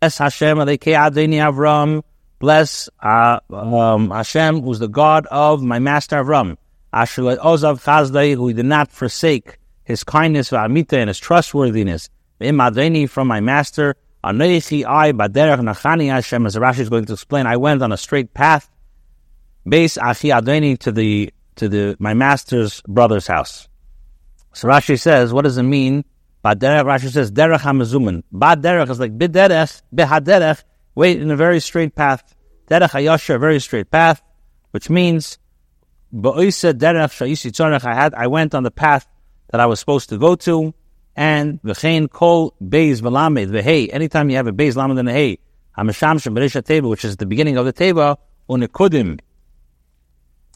Bless Hashem Adoni Avram. Bless uh, um, Hashem, who's the God of my master Avram. Asher Ozav Chazdai, who did not forsake his kindness, V'amita, and his trustworthiness. V'im from my master. Anoichi I Baderech Nachani Hashem, as Rashi is going to explain, I went on a straight path. Base Achi Adoni to the to the my master's brother's house. So Rashi says, what does it mean? Baderech, Rashi says, derech hamazuman. Baderech is like biderech, behaderech, wait in a very straight path. Derech hayasha, a very straight path, which means, ba'oisa derech shayisi tzorech, I had, I went on the path that I was supposed to go to, and v'chein kol beis v'lamed, v'hei, anytime you have a beis lamed and a hey, hamasham beresha table, which is the beginning of the table, unikudim,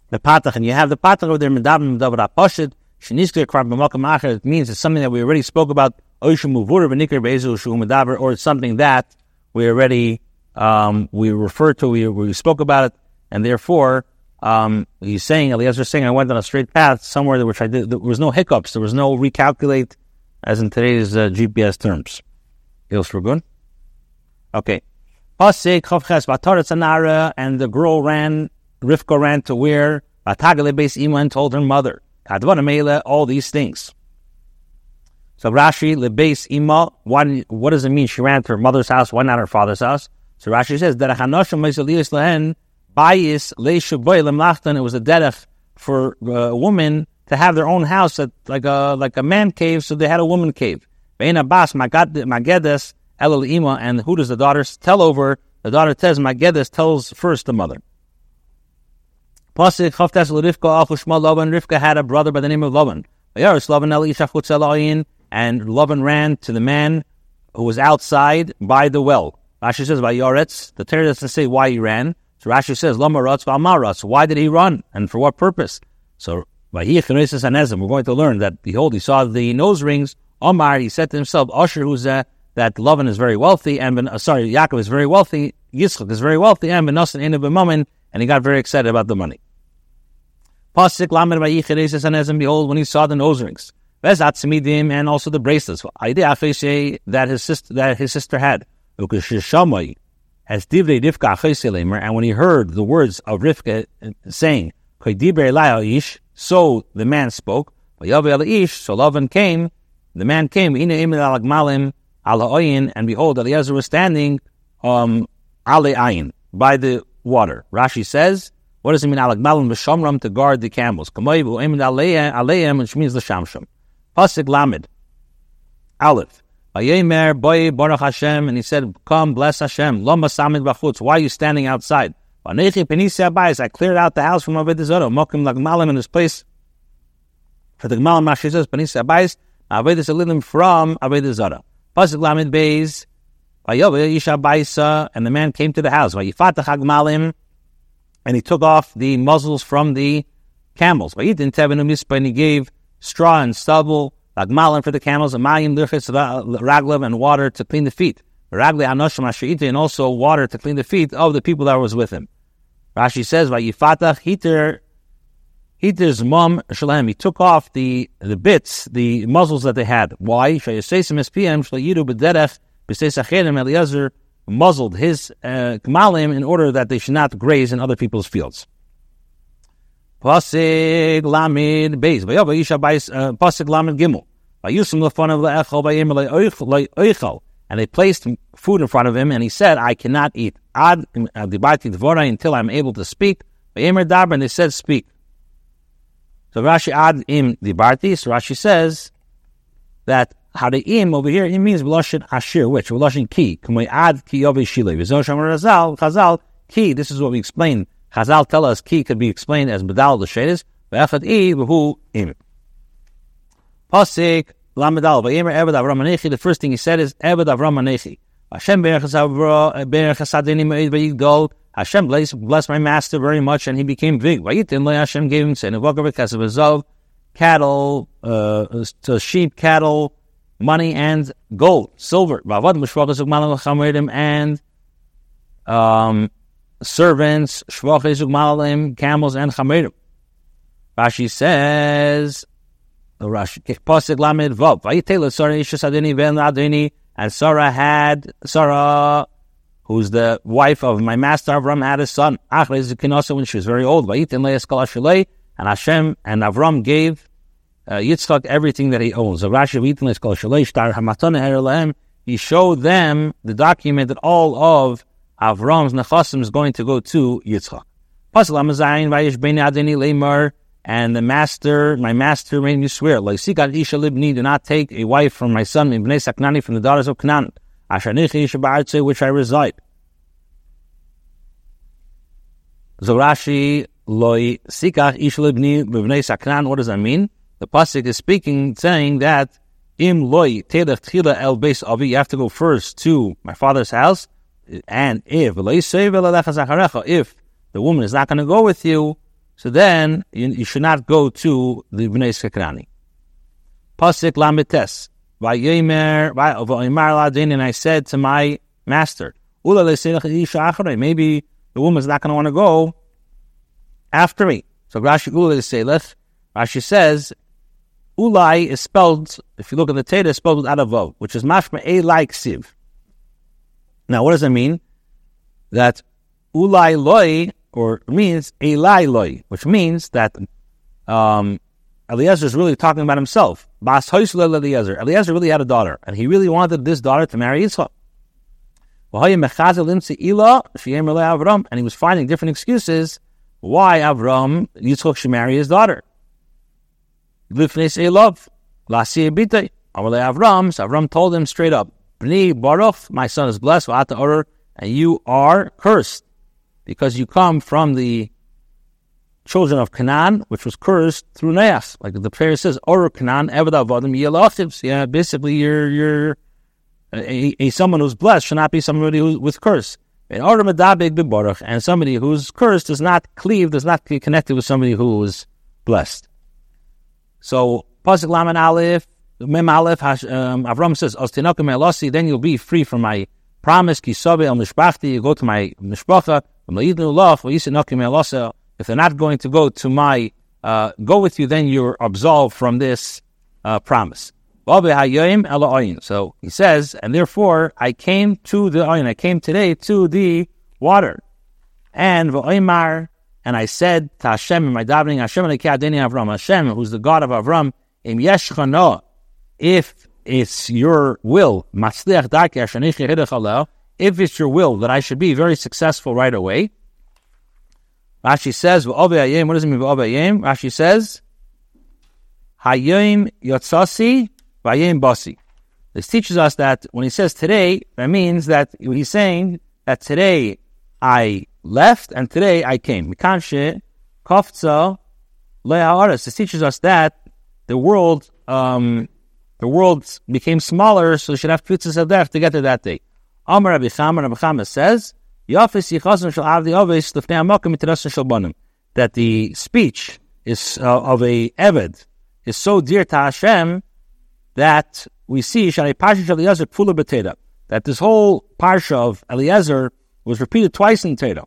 the patach, and you have the patach over there, medabim, medavar it means it's something that we already spoke about, or it's something that we already um, we referred to, we, we spoke about it, and therefore um, he's saying, Eliezer saying, I went on a straight path somewhere which I did, there was no hiccups, there was no recalculate, as in today's uh, GPS terms. Okay. And the girl ran, Rivka ran to where? and told her mother all these things. So Rashi, lebase ima, what, what does it mean? She ran to her mother's house, why not her father's house? So Rashi says, that it was a derech for uh, a woman to have their own house, at, like a like a man cave, so they had a woman cave. Magedes, and who does the daughter tell over? The daughter says, Magedes tells first the mother. Pasik Chavtes Rivka Achushma Lavan. Rivka had a brother by the name of Lavan. And Lavan ran to the man who was outside by the well. Rashi says, by Vayoretz. The Torah doesn't say why he ran. So Rashi says, Lamaratz Vamaratz. Why did he run? And for what purpose? So, we're going to learn that, behold, he saw the nose rings. Omar, he said to himself, Usher, who's uh, that Lavan is very wealthy, and uh, sorry, Yaakov is very wealthy, Yitzchak is very wealthy, and Ben Nasan in a and he got very excited about the money. Pasik lamed vayicheres and behold, when he saw the nose rings, vezatzimidim, and also the bracelets, that his sister that his sister had, as divrei Rivka and when he heard the words of Rivka uh, saying, so the man spoke, so Lavan came, the man came, and behold, Eliezer was standing um, by the water. Rashi says, what does it mean? Alagmalim v'shamram to guard the camels. Kamay v'oimin aleim, which means the shamsham. Pasik lamed. Aleph. Vayemer boy baruch Hashem, and he said, "Come, bless Hashem." Lama samid b'chutz. Why are you standing outside? Vanechi penisi abayis. I cleared out the house from Avodah Zarah. Mokim lagmalim in this place. For the Gmalim, Rashi says, penisi abayis. Avodah Zalilim from Avodah Zarah. Pasik lamed beis. Vayove yisha bayisa, and the man came to the house. Vayifatach hagmalim and he took off the muzzles from the camels. He didn't have And he gave straw and stubble, lagmalim for the camels, and mayim lichis raglav, and water to clean the feet. Ragli anoshim and also water to clean the feet of the people that was with him. Rashi says, "Vayifatach hiter." Hiter's mom shalem. He took off the the bits, the muzzles that they had. Why? Shayasesim SPM shalayidu b'derech b'seisachedem Eliezer muzzled his uh, kmalim in order that they should not graze in other people's fields. Pasig lamid beis. Vayava yisha beis. Uh, pasig lamid gimel. Vayusum lefonav le'echol vayim le'oichol. And they placed food in front of him, and he said, "I cannot eat ad dibati dvora until I'm able to speak." Vayimer daber, and they said, "Speak." So Rashi ad im dibarti. So Rashi says that Hari'im over here, it means Veloshin Ashir, which? Veloshin Ki. Can we add Ki Yovi Shile? Chazal, Chazal, Ki, this is what we explain. Chazal tell us Ki could be explained as medal Badal L'Shedis, Ve'echad I, V'hu Im. Pasik, Lamedal, Vayemer Eved Avram Anechi, the first thing he said is Eved Avram Anechi. Hashem Hashem blessed, my master very much, and he became big. Hashem gave him cattle, uh, to sheep, cattle, money and gold, silver, and um, servants, camels and chamerim. Rashi says, Rashi, and Sarah had, Sarah who's the wife of my master Avram, had a son. When she was very old, and Hashem and Avram gave uh, Yitzchak everything that he owns. So Rashi Vitan is called He showed them the document that all of Avram's nechasim is going to go to Yitzchak. And the master, my master made me swear, do not take a wife from my son, from the daughters of Canaan, which I reside. Zorashi. What does that mean? The pasuk is speaking, saying that im loy el avi. You have to go first to my father's house, and if if the woman is not going to go with you, so then you, you should not go to the bnei sakrani. Pasuk lamites. And I said to my master, maybe the woman's not going to want to go after me. So Rashi is. Rashi says, Ulai is spelled, if you look at the Teda, it's spelled out of Vav, which is mashma a like siv. Now, what does that mean? That Ulai loy, or means Elai loy, which means that um, Eliezer is really talking about himself. Bas Eliezer. Eliezer really had a daughter, and he really wanted this daughter to marry Yitzchak. And he was finding different excuses why Avram Yitzchak should marry his daughter. Lifnei love. Avram, so Avram told him straight up, Bni Baruch, my son is blessed, and you are cursed, because you come from the children of Canaan, which was cursed through Neas. Like the prayer says, Or Canaan, Eved Avadim Yelachivs. Yeah, basically you're, you're a, a, someone who's blessed should not be somebody who's with curse. And somebody who's cursed does not cleave, does not connected with somebody who is blessed. So, Pasuk Laman Aleph, Mem Aleph, um, Avram says, Ostinakum Elosi, then you'll be free from my promise, Kisobe El Mishpachti, you go to my Mishpacha, if they're not going to go to my, uh, go with you, then you're absolved from this uh, promise. So he says, and therefore I came to the oin, I came today to the water. And v'oimar, and I said to Hashem in my davening, Hashem Avram, Hashem, who's the God of Avram, im yeshchano, if it's your will, if it's your will that I should be very successful right away. Rashi says, what does it mean, Rashi says, Hayim yotzasi Vayim Basi. This teaches us that when he says today, that means that he's saying that today I left and today I came. Mikanshe kofza le'ha'aras. This teaches us that the world, um, the world became smaller, so have tzitzis of death to get to that day. Amar Rabbi Chama, Rabbi Chama says. That the speech is uh, of a Eved is so dear to Hashem that we see that this whole Parsha of Eliezer was repeated twice in Teda.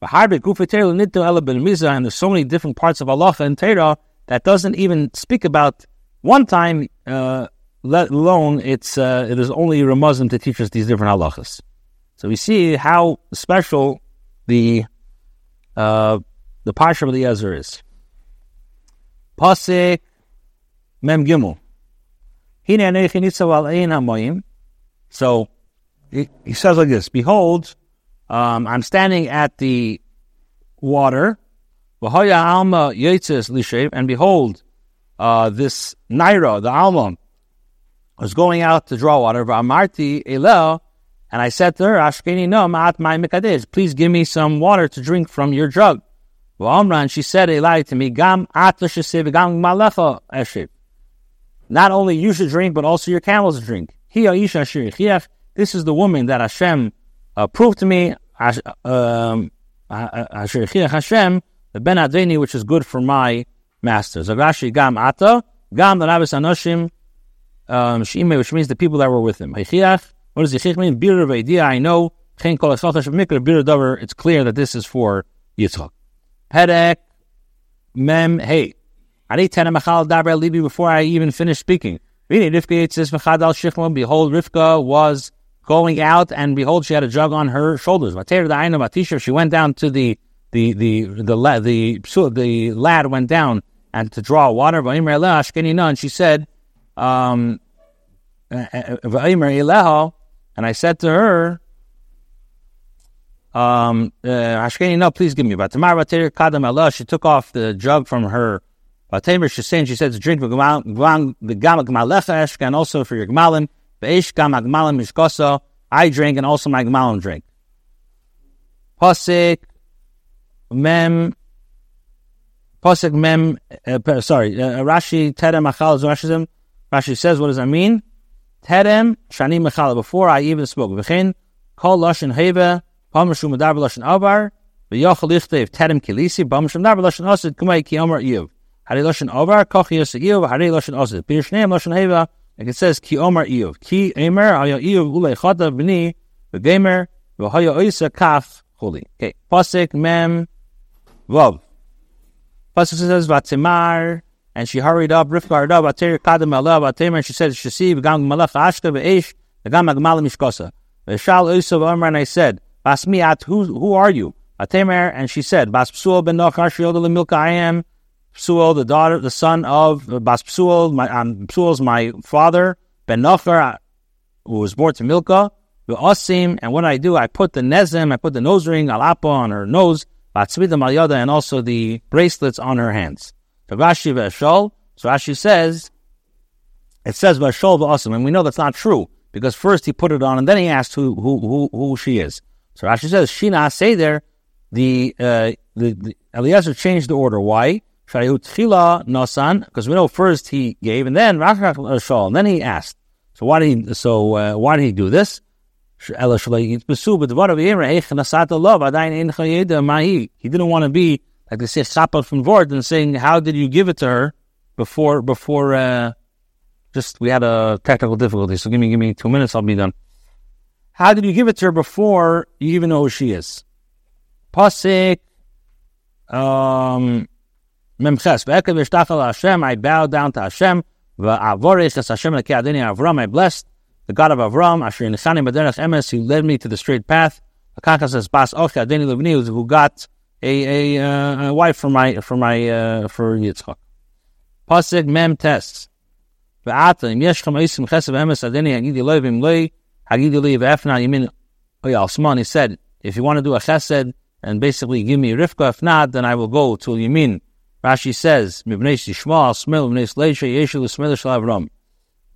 And there's so many different parts of Allah and Teda that doesn't even speak about one time, uh, let alone it's uh, it is only Ramazan to teach us these different halachas. So we see how special the uh, the Parsha of the Eliezer is. Pasek Mem Gimel. So he, he says like this Behold, um, I'm standing at the water. And behold, uh, this Naira, the Alma, was going out to draw water. And I said to her, Please give me some water to drink from your jug. And she said, Eli to me, Gam not only you should drink, but also your camels drink. This is the woman that Hashem uh, proved to me. Um, Hashem, the Ben Adeni, which is good for my master. Zagashi gam ata, gam the Rabbis Anoshim, um, Shime, which means the people that were with him. What does Yichich mean? Bir of idea, I know. It's clear that this is for Yitzchak. Pedek, mem, hey. Before I even finished speaking, behold, Rivka was going out, and behold, she had a jug on her shoulders. She went down to the the the the the the lad went down and to draw water. And she said, um, and I said to her, um, uh, no, please give me. But tomorrow, she took off the jug from her. She's saying, she said to drink the and also for your gmalim. I drink and also my gmalim drink. Pasik mem Pasik mem. Uh, sorry, uh, Rashi terem achal Rashi Rashi says, what does that mean? Terem shani mechal. Before I even spoke, v'chein kol lashon heva pamashu medar lashon avar v'yochel lichtev terem kilisi pamashu medar lashon osid kumay ki omer yuv. Hari lashon avar kochi yoseg yuv hari lashon osid. Pirshneim lashon heva. Like it says ki omer yuv. Ki emer ayo yuv ulei chata b'ni v'gemer v'hoyo oisa kaf chuli. Okay, pasik mem vav. Pasuk says vatzimar and she hurried up. Rivka hurried up. Atir kadam alav atim, and she said, "Shasi v'gam malach ashka v'eish v'gam agmal mishkosa." V'shal usav Omer, and I said, "Bas at who who are you?" Atemer, and she said, "Bas psuel ben nochar shioda lemilka I am." Psuel, the daughter, the son of Bas Psuel, my um, Psuel's my father. Ben Nochar, who was born to Milka. Asim, and what I do, I put the nezim, I put the nose ring, alapa on her nose, batzvida malyada, and also the bracelets on her hands. So Rashi says, it says v'eshol v'asim, and we know that's not true because first he put it on and then he asked who who who, who she is. So Rashi says Shina say there the uh, the, the Eliezer changed the order. Why? Nosan, because we know first he gave and then and then he asked. So why did he? So uh, why did he do this? He didn't want to be like they say chapa from Vord and saying, how did you give it to her before, before, uh, just, we had a technical difficulty. So give me, give me two minutes. I'll be done. How did you give it to her before you even know who she is? Pasik, um, Memches, Ve'ekev Ishtachal Hashem, I bow down to Hashem, Ve'avorich Es Hashem Lekei Adini Avram, I blessed the God of Avram, Asher Nichani Baderech Emes, who led me to the straight path. Akakas says, Bas Ochi Adini Levni, who got a a, uh, a wife for my for my uh, for Yitzchak. Pasuk mem tests. Ve'ata im yesh cham oisim chesav emes adeni hagidi loy v'im loy hagidi loy v'efna yimin oyal He said, if you want to do a chesed and basically give me Rivka, if not, then I will go to Yamin. Rashi says, Mibnei Shishma, Mibnei Sleisha, Yeshu.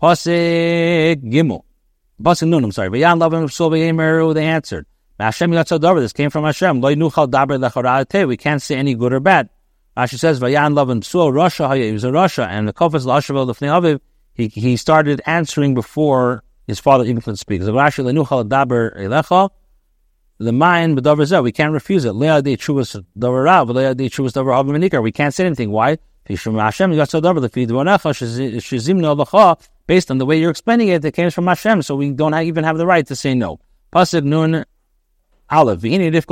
Pasik Gimel. Pasik Nun, I'm sorry. Psul, they answered. Hashem. This came from Hashem. Nuchal daber We can't say any good or bad. Rashi says Psuo Russia. He was a Russia, and the Kofas Lashavel the Aviv. He he started answering before his father even could speak. So Rashi lenuchal daber elecha. The mind b'davar. We can't refuse it. We can't say anything. Why? Based on the way you're explaining it, it came from Hashem, so we don't even have the right to say no. Nun Aleph. Here is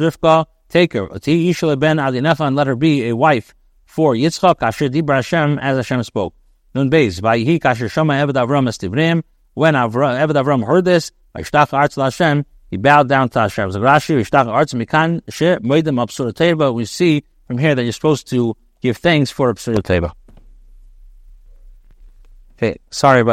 Rivka. Take her. and let her be a wife for Yitzchak. Hashem as Hashem spoke. Nun beis. When Avram, heard this, Hashem, he bowed down to Hashem. Rashi, Vaishtach arts mikan she moedim absurd We see from here that you're supposed to give thanks for absurd Okay, sorry about